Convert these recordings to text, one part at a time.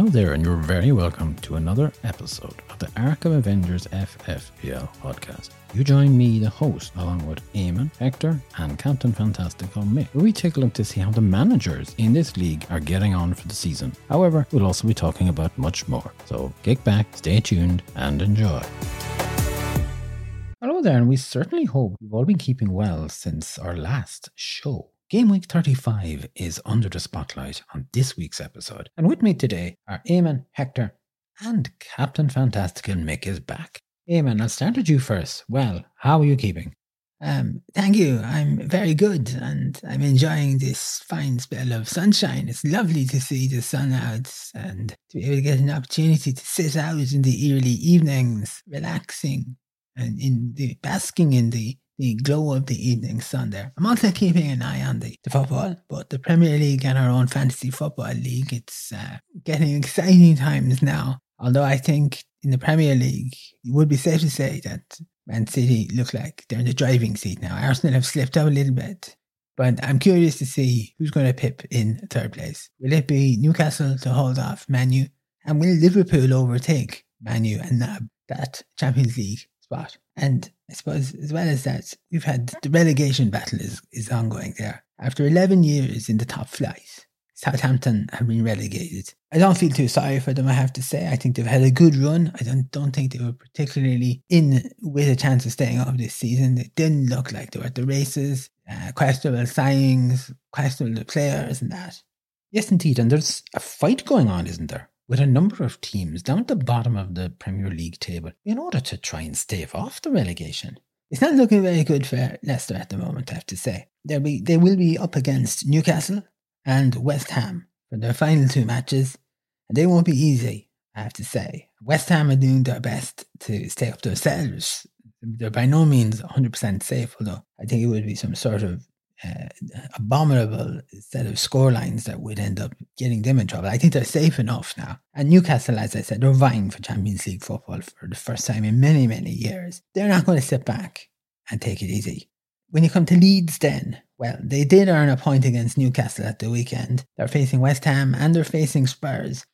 Hello there, and you're very welcome to another episode of the Arkham Avengers FFPL podcast. You join me, the host, along with Eamon, Hector, and Captain Fantastical Mick, where we take a look to see how the managers in this league are getting on for the season. However, we'll also be talking about much more. So kick back, stay tuned, and enjoy. Hello there, and we certainly hope you've all been keeping well since our last show. Game Week 35 is under the spotlight on this week's episode, and with me today are Eamon, Hector, and Captain Fantastical Mick is back. Eamon, I'll start with you first. Well, how are you keeping? Um, thank you. I'm very good and I'm enjoying this fine spell of sunshine. It's lovely to see the sun out and to be able to get an opportunity to sit out in the early evenings, relaxing and in the basking in the the glow of the evening sun there. I'm also keeping an eye on the, the football, but the Premier League and our own fantasy football league, it's uh, getting exciting times now. Although I think in the Premier League, it would be safe to say that Man City look like they're in the driving seat now. Arsenal have slipped up a little bit. But I'm curious to see who's going to pip in third place. Will it be Newcastle to hold off Man U? And will Liverpool overtake Man U and nab that Champions League spot? And I suppose as well as that, we've had the relegation battle is, is ongoing there. After 11 years in the top flight, Southampton have been relegated. I don't feel too sorry for them, I have to say. I think they've had a good run. I don't, don't think they were particularly in with a chance of staying up this season. They didn't look like they were at the races. Uh, questionable signings, questionable players and that. Yes, indeed. And there's a fight going on, isn't there? With a number of teams down at the bottom of the Premier League table in order to try and stave off the relegation. It's not looking very good for Leicester at the moment, I have to say. They'll be, they will be up against Newcastle and West Ham for their final two matches, and they won't be easy, I have to say. West Ham are doing their best to stay up themselves. They're by no means 100% safe, although I think it would be some sort of uh, abominable set of scorelines that would end up getting them in trouble. I think they're safe enough now. And Newcastle, as I said, they're vying for Champions League football for the first time in many, many years. They're not going to sit back and take it easy. When you come to Leeds, then, well, they did earn a point against Newcastle at the weekend. They're facing West Ham and they're facing Spurs.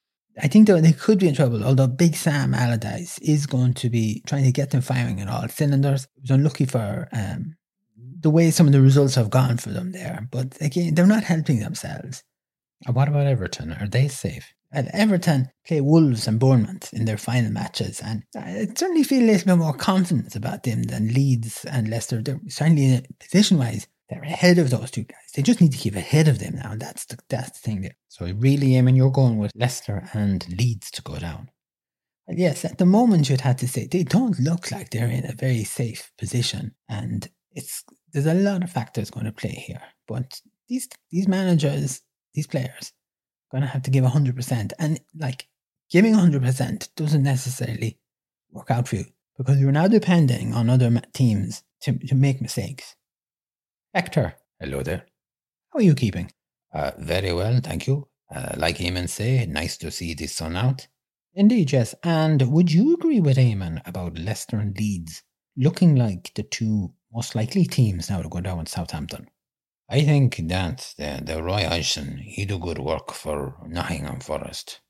I think they could be in trouble, although Big Sam Allardyce is going to be trying to get them firing on all cylinders. It was unlucky for um, the way some of the results have gone for them there. But again, they're not helping themselves. What about Everton? Are they safe? And Everton play Wolves and Bournemouth in their final matches, and I certainly feel a little bit more confidence about them than Leeds and Leicester. They're certainly position wise, they're ahead of those two guys. They just need to keep ahead of them now. That's the that's the thing there. So really, I mean, you're going with Leicester and Leeds to go down. yes, at the moment you'd have to say they don't look like they're in a very safe position, and it's there's a lot of factors going to play here. But these these managers, these players, going to have to give hundred percent, and like giving hundred percent doesn't necessarily work out for you because you're now depending on other teams to to make mistakes. Hector, hello there. How are you keeping? Uh, very well, thank you. Uh, like Eamon say, nice to see the sun out. Indeed, yes. And would you agree with Eamon about Leicester and Leeds looking like the two most likely teams now to go down with Southampton. I think that the, the Roy Hodgson, he do good work for Nottingham Forest.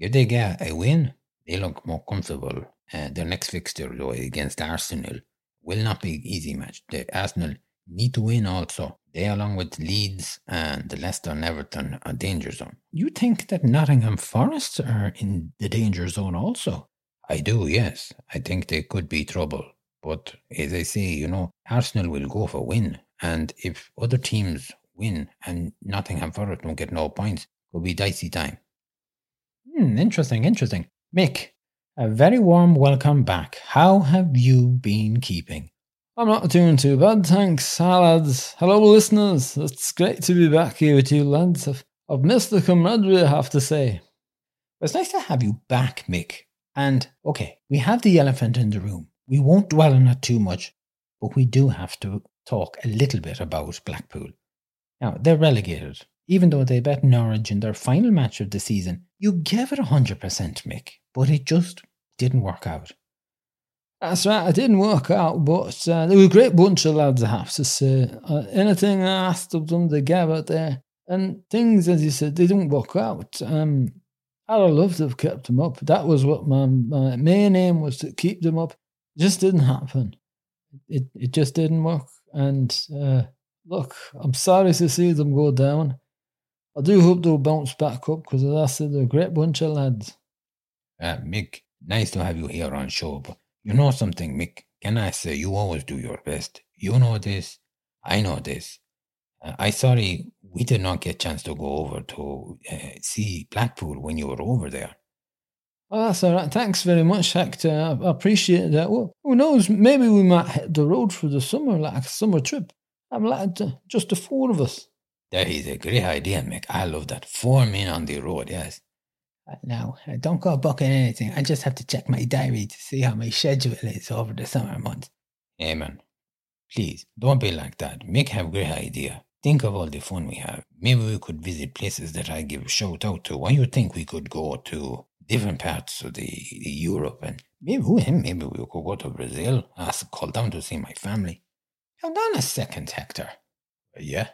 If they get a win, they look more comfortable. Uh, their next fixture, though, against Arsenal, will not be easy match. The Arsenal need to win also. They, along with Leeds and Leicester and Everton, are danger zone. You think that Nottingham Forest are in the danger zone also? I do, yes. I think they could be trouble. But as I say, you know, Arsenal will go for win. And if other teams win and Nottingham Forest don't get no points, it'll be dicey time. Hmm, interesting, interesting. Mick, a very warm welcome back. How have you been keeping? I'm not doing too bad, thanks. Lads. Hello, listeners. It's great to be back here with you, lads. I've, I've missed the camaraderie, I have to say. It's nice to have you back, Mick. And, okay, we have the elephant in the room. We won't dwell on it too much, but we do have to talk a little bit about Blackpool. Now, they're relegated. Even though they bet Norwich in their final match of the season, you gave it 100%, Mick, but it just didn't work out. That's right, it didn't work out, but uh, they were a great bunch of lads, I have to say. Uh, anything I asked of them, they gave it there. And things, as you said, they didn't work out. Um, I'd have loved to have kept them up. That was what my, my main aim was to keep them up. Just didn't happen. It it just didn't work. And uh, look, I'm sorry to see them go down. I do hope they'll bounce back up because, as I said, they're a great bunch of lads. Uh, Mick, nice to have you here on show, but you know something, Mick? Can I say you always do your best? You know this. I know this. Uh, I sorry we did not get a chance to go over to uh, see Blackpool when you were over there. Oh, that's all right. Thanks very much, Hector. I, appreciate that. Well, who knows? Maybe we might hit the road for the summer, like a summer trip. I'm like uh, just the four of us. That is a great idea, Mick. I love that. Four men on the road, yes. No, I don't go booking anything. I just have to check my diary to see how my schedule is over the summer months. Eamon. Please, don't be like that. Mick have a great idea. Think of all the fun we have. Maybe we could visit places that I give a shout out to. Why you think we could go to different parts of the, the Europe and maybe maybe we could go to Brazil. Ask call down to see my family. Hold on a second, Hector. Yeah.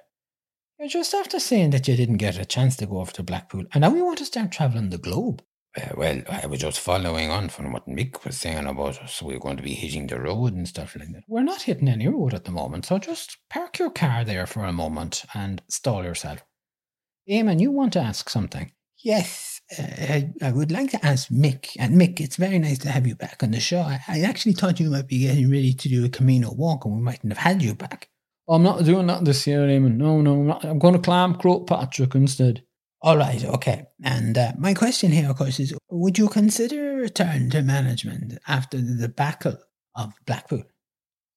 You're just after saying that you didn't get a chance to go over to Blackpool, and now you want to start travelling the globe. Uh, well, I was just following on from what Mick was saying about us. We're going to be hitting the road and stuff like that. We're not hitting any road at the moment, so just park your car there for a moment and stall yourself. Eamon, you want to ask something? Yes, uh, I, I, would like to ask Mick. And Mick, it's very nice to have you back on the show. I, I actually thought you might be getting ready to do a Camino walk, and we mightn't have had you back. Oh, I'm not doing that this year, Eamon. No, no, I'm, not. I'm going to climb Croagh Patrick instead. All right, okay. And uh, my question here, of course, is would you consider a return to management after the debacle of Blackpool?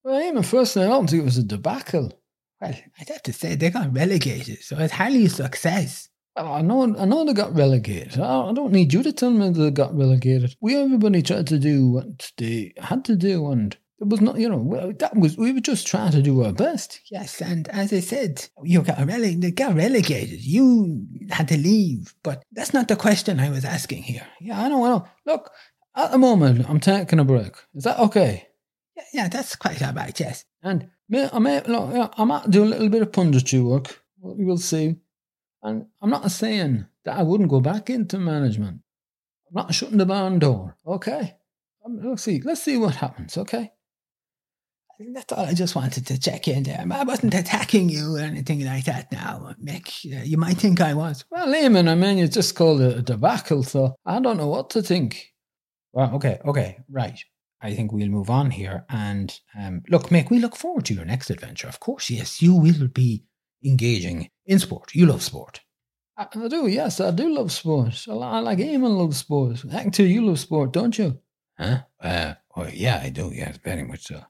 Well, Eamon, firstly, I don't think it was a debacle. Well, I'd have to say they got relegated, so it's hardly a success. Well, I know, I know they got relegated. I don't need you to tell me they got relegated. We everybody tried to do what they had to do, and it was not, you know, that was we were just trying to do our best. Yes, and as I said, you got rele- they got relegated. You had to leave, but that's not the question I was asking here. Yeah, I know. I know. Look, at the moment, I'm taking a break. Is that okay? Yeah, yeah that's quite all right. Yes, and may, I may, look, I might do a little bit of punditry work. We will see. And I'm not saying that I wouldn't go back into management. I'm not shutting the barn door. Okay. Um, let's see. Let's see what happens. Okay. That's all I just wanted to check in there. I wasn't attacking you or anything like that now, Mick. You might think I was. Well, Eamon, I mean, you just called it a debacle, so I don't know what to think. Well, okay, okay, right. I think we'll move on here. And um, look, Mick, we look forward to your next adventure. Of course, yes, you will be engaging in sport. You love sport. I, I do, yes, I do love sport. I, I like Eamon loves sport. Hector, you love sport, don't you? Huh? Uh, well, yeah, I do, yes, very much so.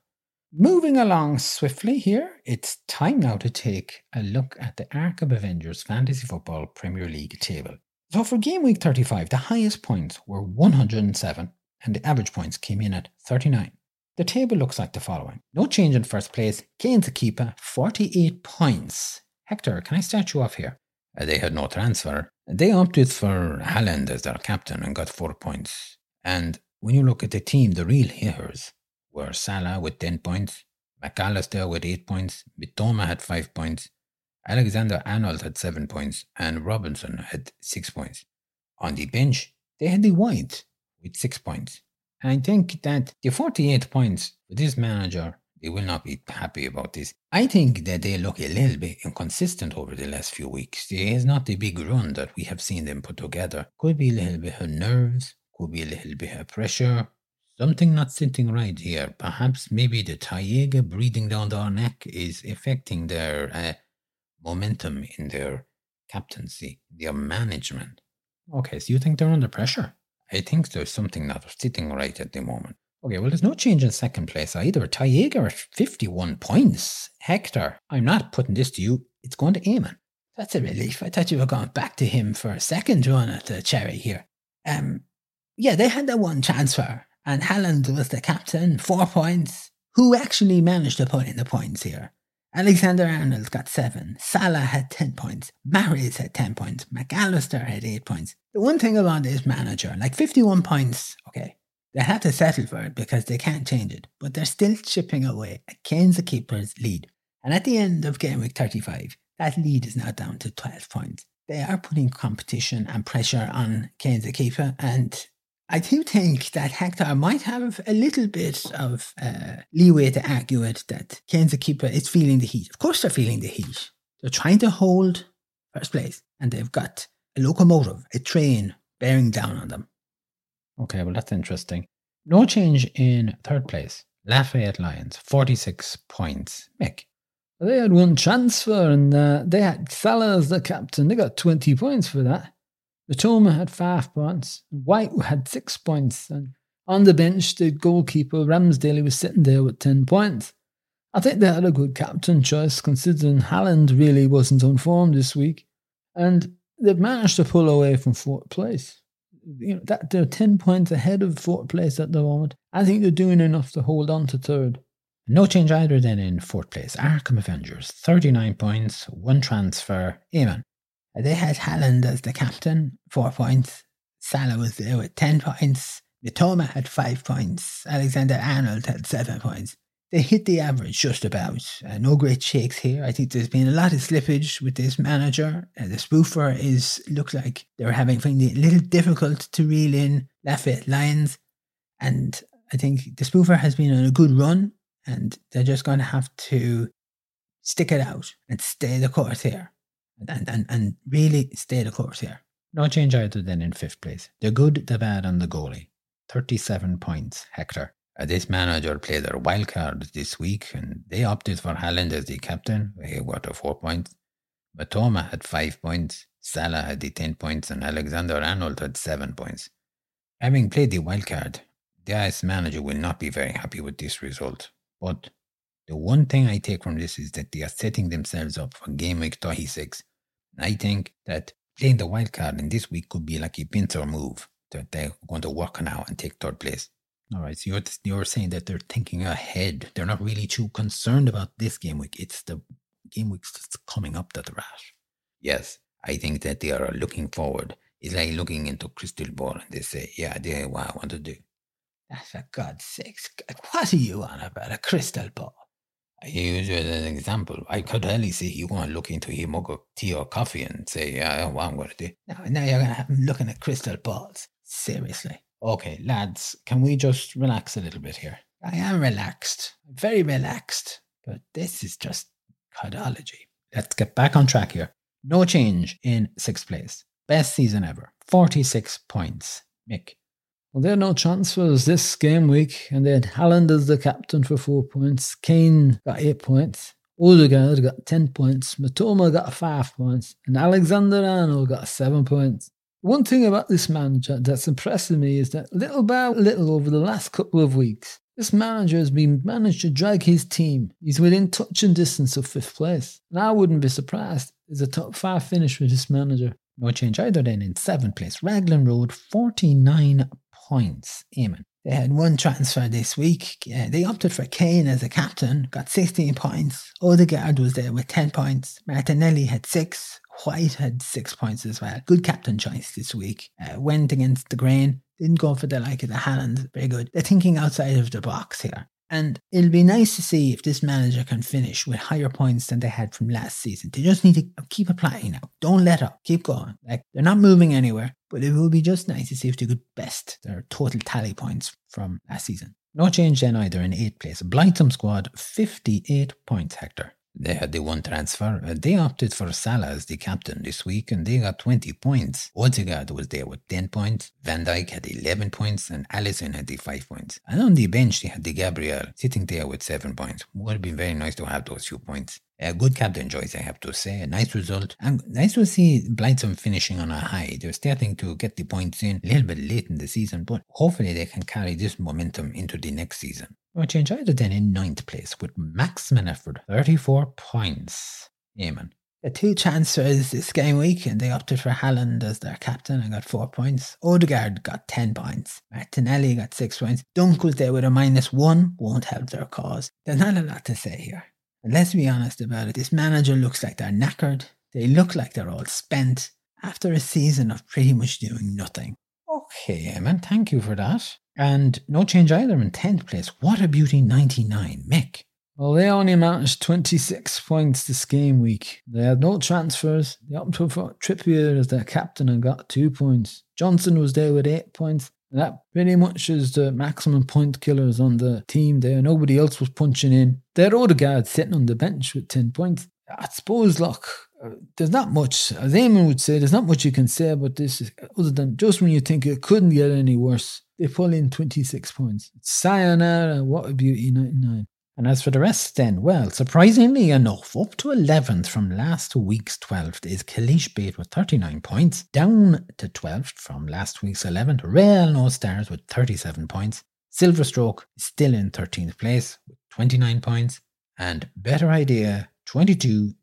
Moving along swiftly here, it's time now to take a look at the of Avengers Fantasy Football Premier League table. So for game week 35, the highest points were 107 and the average points came in at 39. The table looks like the following. No change in first place. Kane's a keeper, 48 points. Hector, can I start you off here? They had no transfer. They opted for Haaland as their captain and got four points. And when you look at the team, the real heroes, were Salah with 10 points, Mac Allister with 8 points, Mitoma had 5 points, Alexander Arnold had 7 points, and Robinson had 6 points. On the bench, they had the White with 6 points. I think that the 48 points for this manager, they will not be happy about this. I think that they look a little bit inconsistent over the last few weeks. There is not the big run that we have seen them put together. Could be a little bit of nerves, could be a little bit of pressure, Something not sitting right here. Perhaps maybe the Taiga breathing down their neck is affecting their uh, momentum in their captaincy, their management. Okay, so you think they're under pressure? I think there's something not sitting right at the moment. Okay, well, there's no change in second place either. Taiga at 51 points. Hector, I'm not putting this to you. It's going to Eamon. That's a relief. I thought you were going back to him for a second run at the cherry here. Um, yeah, they had that one transfer and Haaland was the captain, four points. Who actually managed to put in the points here? Alexander Arnold got seven. Salah had 10 points. Mahrez had 10 points. Mac Allister had 8 points. The one thing about this manager, like 51 points, okay, they had to settle for it because they can't change it, but they're still chipping away at Kane's the keeper's lead. And at the end of game week 35, that lead is now down to 12 points. they are putting competition and pressure on Kane's keeper. And I do think that Hector might have a little bit of uh, leeway to argue it that Kane's keeper is feeling the heat. Of course, they're feeling the heat. They're trying to hold first place, and they've got a locomotive, a train bearing down on them. Okay, well, that's interesting. No change in third place. Lafayette Lions, 46 points. Mick. They had one transfer and uh, they had Salah as the captain. They got 20 points for that. Mitoma had five points. White had six points. And on the bench, the goalkeeper, Ramsdale, was sitting there with 10 points. I think they had a good captain choice considering Haaland really wasn't on form this week. And they've managed to pull away from fourth place. You know, that they're 10 points ahead of fourth place at the moment. I think they're doing enough to hold on to third. No change either then in fourth place. Arkham Avengers, 39 points, one transfer. Eamon. They had Haaland as the captain, four points. Salah was there with 10 points. Mitoma had five points. Alexander Arnold had seven points. They hit the average just about. Uh, no great shakes here. I think there's been a lot of slippage with this manager. Uh, the spoofer is looks like they're having it a little difficult to reel in Lafayette Lions. And I think the spoofer has been on a good run and they're just going to have to stick it out and stay the course here and, and, and really stay the course here. No change either then in fifth place. The good, the bad, and the goalie. 37 points, Hector. Uh, this manager played their wild card this week and they opted for Haaland as the captain. He got a four points. Mitoma had five points. Salah had the 10 points and Alexander Arnold had seven points. Having played the wild card, the IS manager will not be very happy with this result. But the one thing I take from this is that they are setting themselves up for game week 36. I think that playing the wild card in this week could be like a pincer move that they're going to work on now and take third place. All right, so you're, you're saying that they're thinking ahead. They're not really too concerned about this game week. It's the game weeks that's coming up that they're. Yes, I think that they are looking forward. It's like looking into crystal ball and they say, yeah, this is what I want to do. That's For God's sakes, what are you on about? A crystal ball? I use as an example. I could only say you want to look into a mug of tea or coffee and say, yeah, what I'm going to do. Now, now you're going to have looking at crystal balls. Seriously. Okay, lads, can we just relax a little bit here? I am relaxed. Very relaxed. But this is just codology. Let's get back on track here. No change in sixth place. Best season ever. 46 points. Mick. Well, they had no transfers this game week, and they had Haaland as the captain for four points. Kane got eight points. Odegaard got 10 points. Mitoma got five points. And Alexander Arnold got seven points. One thing about this manager that's impressing me is that little by little over the last couple of weeks, this manager has been managed to drag his team. He's within touch and distance of fifth place. And I wouldn't be surprised there's a top five finish with this manager. No change either then in seventh place. Raglan Road, 49 points. Eamon. They had one transfer this week. Uh, they opted for Kane as a captain, got 16 points. Odegaard was there with 10 points. Martinelli had six. White had six points as well. Good captain choice this week. Uh, went against the grain. Didn't go for the like of the Haaland. Very good. They're thinking outside of the box here. And it'll be nice to see if this manager can finish with higher points than they had from last season. They just need to keep applying now. Don't let up. Keep going. Like they're not moving anywhere, but it will be just nice to see if they could best their total tally points from last season. No change then either in eighth place. Blytham squad, 58 points, Hector. They had the one transfer. Uh, they opted for Salah as the captain this week and they got 20 points. Odegaard was there with 10 points. Van Dijk had 11 points and Alisson had the 5 points. And on the bench, they had the Gabriel sitting there with 7 points. Would have been very nice to have those few points. A good captain choice, I have to say. A nice result. And nice to see Blytham finishing on a high. They're starting to get the points in a little bit late in the season, but hopefully they can carry this momentum into the next season. No change either then in ninth place with Max Manefford, 34 points. Eamon. The two transfers this game week, and they opted for Haaland as their captain and got four points. Odegaard got 10 points. Martinelli got six points. Dunk was there with a minus one, won't help their cause. There's not a lot to say here. And let's be honest about it, this manager looks like they're knackered. They look like they're all spent after a season of pretty much doing nothing. Okay, Eamon, thank you for that. And no change either in 10th place. What a beauty 99. Mick. Well, they only managed 26 points this game week. They had no transfers. They opted for Trippier as their captain and got two points. Johnson was there with eight points. And that pretty much is the maximum point killers on the team there. Nobody else was punching in. Their Odegaard sitting on the bench with 10 points. I suppose, look, uh, there's not much, as Eamon would say, there's not much you can say about this other than just when you think it couldn't get any worse, they pull in 26 points. Sayonara, what a beauty, 99. And as for the rest, then, well, surprisingly enough, up to 11th from last week's 12th is Kalish Bait with 39 points, down to 12th from last week's 11th, Real No Stars with 37 points, Silverstroke is still in 13th place with 29 points, and Better Idea 22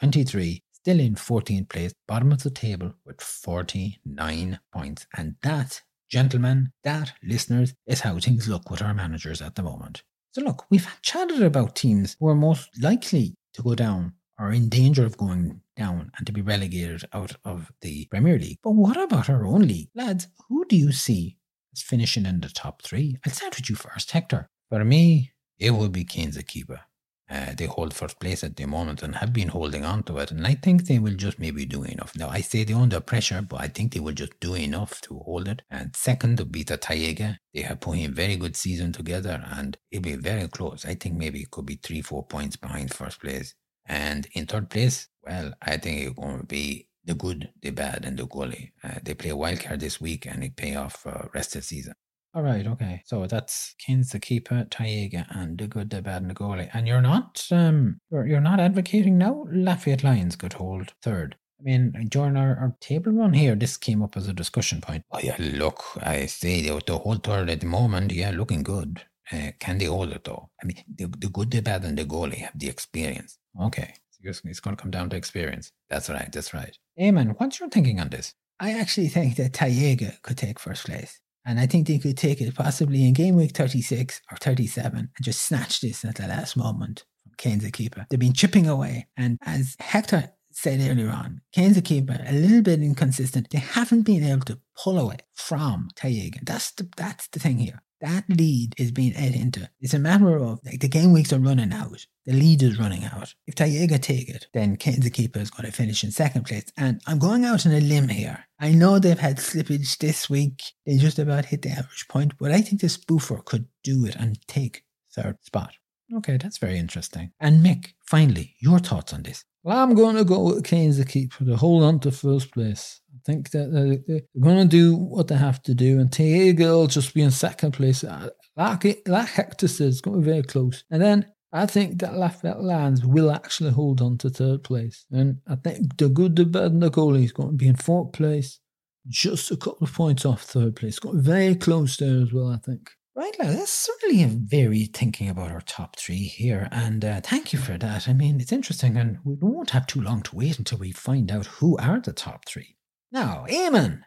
23 still in 14th place, bottom of the table with 49 points. And that, gentlemen, that, listeners, is how things look with our managers at the moment. So, look, we've chatted about teams who are most likely to go down or in danger of going down and to be relegated out of the Premier League. But what about our own league? Lads, who do you see as finishing in the top three? I'll start with you first, Hector. For me, it would be Kane's Keeper. Uh, they hold first place at the moment and have been holding on to it. And I think they will just maybe do enough. Now, I say they're under pressure, but I think they will just do enough to hold it. And second, to beat the Tayega. They have put in very good season together and it'll be very close. I think maybe it could be three, four points behind first place. And in third place, well, I think going to be the good, the bad, and the goalie. Uh, they play a wild card this week and it pay off for rest of the season. All right, okay. So that's Kane's the keeper, Tayega, and the good, the bad, and the goalie. And you're not um you're, you're not advocating now Lafayette Lions could hold third. I mean, during our, our table run here, this came up as a discussion point. Oh yeah, look, I say the, the whole third at the moment, yeah, looking good. Uh, can they hold it though? I mean, the, the good, the bad, and the goalie have the experience. Okay, so it's going to come down to experience. That's right, that's right. Eamon, what's your thinking on this? I actually think that Tayega could take first place. And I think they could take it possibly in game week 36 or 37 and just snatch this at the last moment from Kane's the keeper. They've been chipping away. And as Hector said earlier on, Kane's the keeper, a little bit inconsistent. They haven't been able to pull away from Tayega. That's the, that's the thing here. That lead is being ate into. It's a matter of like the game weeks are running out. The lead is running out. If Tayega take it, then Kane's keeper is going to finish in second place. And I'm going out on a limb here. I know they've had slippage this week. They just about hit the average point, but I think the spoofer could do it and take third spot. Okay, that's very interesting. And Mick, finally, your thoughts on this? Well, I'm going to go with Kane's the keeper to hold on to first place. I think that they're going to do what they have to do, and will just be in second place. Uh, like, like Hector says, it's going to be very close. And then I think that Lafayette Lions will actually hold on to third place. And I think the good, the bad, and the goalie is going to be in fourth place, just a couple of points off third place. Got very close there as well, I think. Right, now that's certainly a very thinking about our top three here, and uh, thank you for that. I mean, it's interesting, and we won't have too long to wait until we find out who are the top three. Now, Eamon,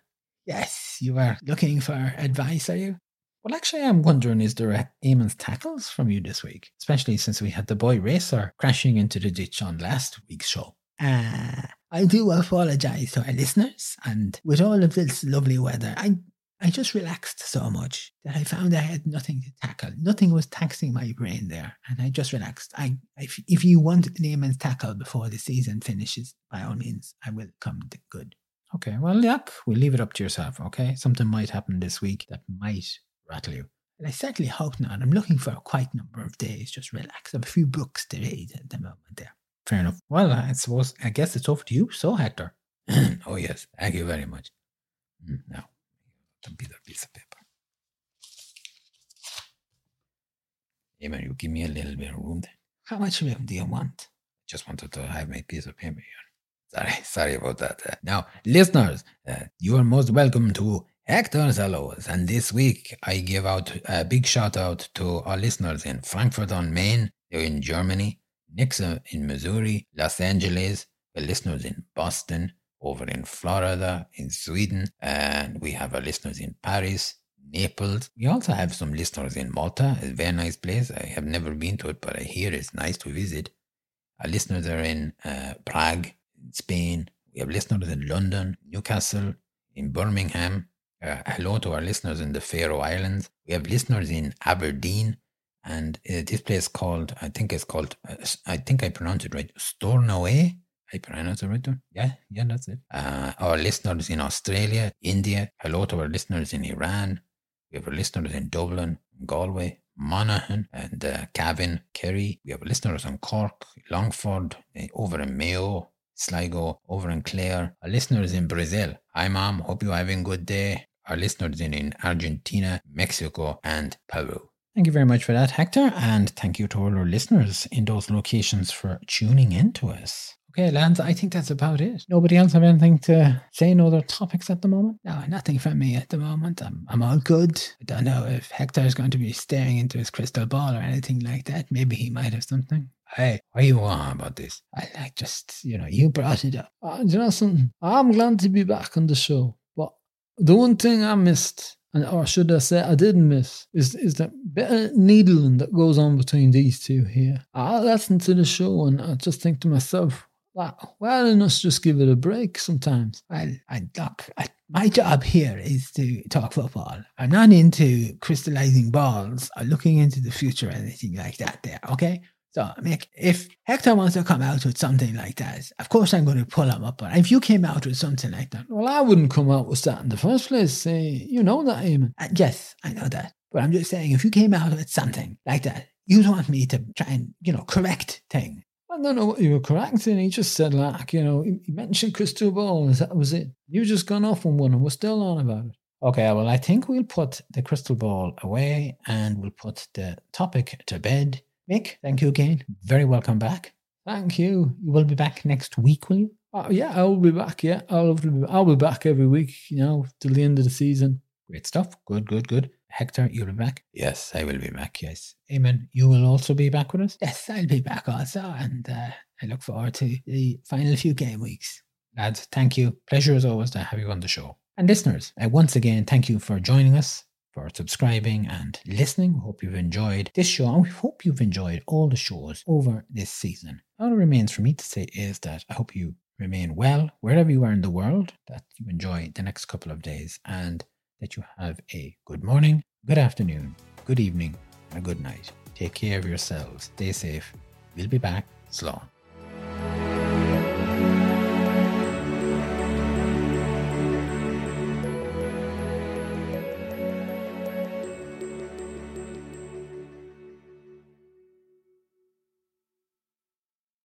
yes, you are looking for advice, are you? Well, actually, I'm wondering is there a Eamon's tackles from you this week, especially since we had the boy racer crashing into the ditch on last week's show. Uh, I do apologise to our listeners, and with all of this lovely weather, I I just relaxed so much that I found I had nothing to tackle. Nothing was taxing my brain there, and I just relaxed. I, if, if you want Neyman's tackle before the season finishes, by all means, I will come to good. Okay, well, Jack, we'll leave it up to yourself. Okay, something might happen this week that might rattle you. And I certainly hope not. I'm looking for a quite number of days, just relax. I have a few books to read at the moment there. Fair enough. Well, I suppose I guess it's over to you. So, Hector. oh yes, thank you very much. Mm, now a bit of piece of paper. Eamon, you give me a little bit of room then. How much room do you want? Just wanted to have my piece of paper here. Sorry, sorry about that. Uh, now, listeners, uh, you are most welcome to Hector's Hellos. And this week, I give out a big shout out to our listeners in Frankfurt on Main, in Germany, Nixa in Missouri, Los Angeles, the listeners in Boston, over in Florida, in Sweden, and we have our listeners in Paris, Naples. We also have some listeners in Malta, a very nice place. I have never been to it, but I hear it's nice to visit. Our listeners are in uh, Prague, Spain. We have listeners in London, Newcastle, in Birmingham. Uh, hello to our listeners in the Faroe Islands. We have listeners in Aberdeen, And uh, this place called, I think it's called, uh, I think I pronounced it right, Stornoway. I pronounced it right there? Yeah, yeah, that's it. Uh, our listeners in Australia, India, hello to our listeners in Iran. We have listeners in Dublin, Galway, Monaghan, and uh, Cavan, Kerry. We have listeners in Cork, Longford, uh, over in Mayo, Sligo, over in Clare. Our listeners in Brazil. Hi, Mom. Hope you're having a good day. Our listeners in, in Argentina, Mexico, and Peru. Thank you very much for that, Hector, and thank you to all our listeners in those locations for tuning in to us. Okay, Lance, I think that's about it. Nobody else have anything to say? No other topics at the moment? No, nothing from me at the moment. I'm, I'm all good. I don't know if Hector is going to be staring into his crystal ball or anything like that. Maybe he might have something. Hey, what are you on about this? I like just, you know, you brought it up. Uh, you know something? I'm glad to be back on the show. But the one thing I missed, and or should I say I didn't miss, is is that bit of needling that goes on between these two here. I listen to the show and I just think to myself, Wow. Why don't us just give it a break sometimes? Well, I look, I, my job here is to talk football. I'm not into crystallizing balls or looking into the future or anything like that there, okay? So, Mick, if Hector wants to come out with something like that, of course I'm going to pull him up. But if you came out with something like that, well, I wouldn't come out with that in the first place. Uh, you know that, Eamon. Uh, yes, I know that. But I'm just saying, if you came out with something like that, you'd want me to try and, you know, correct things. I don't know what you were correcting. He just said, like, you know, he mentioned crystal balls. That was it. You just gone off on one and we're still on about it. Okay, well, I think we'll put the crystal ball away and we'll put the topic to bed. Mick, thank you again. Very welcome back. Thank you. You will be back next week, will you? Oh, yeah, I'll be back. Yeah, I'll be, I'll be back every week, you know, till the end of the season. Great stuff. Good, good, good. Hector, you'll be back? Yes, I will be back. Yes. Eamon, you will also be back with us? Yes, I'll be back also. And uh, I look forward to the final few game weeks. Lads, thank you. Pleasure as always to have you on the show. And listeners, uh, once again, thank you for joining us, for subscribing and listening. We hope you've enjoyed this show and we hope you've enjoyed all the shows over this season. All that remains for me to say is that I hope you remain well wherever you are in the world, that you enjoy the next couple of days, and that you have a good morning, good afternoon, good evening, and a good night. Take care of yourselves. Stay safe. We'll be back. Slán.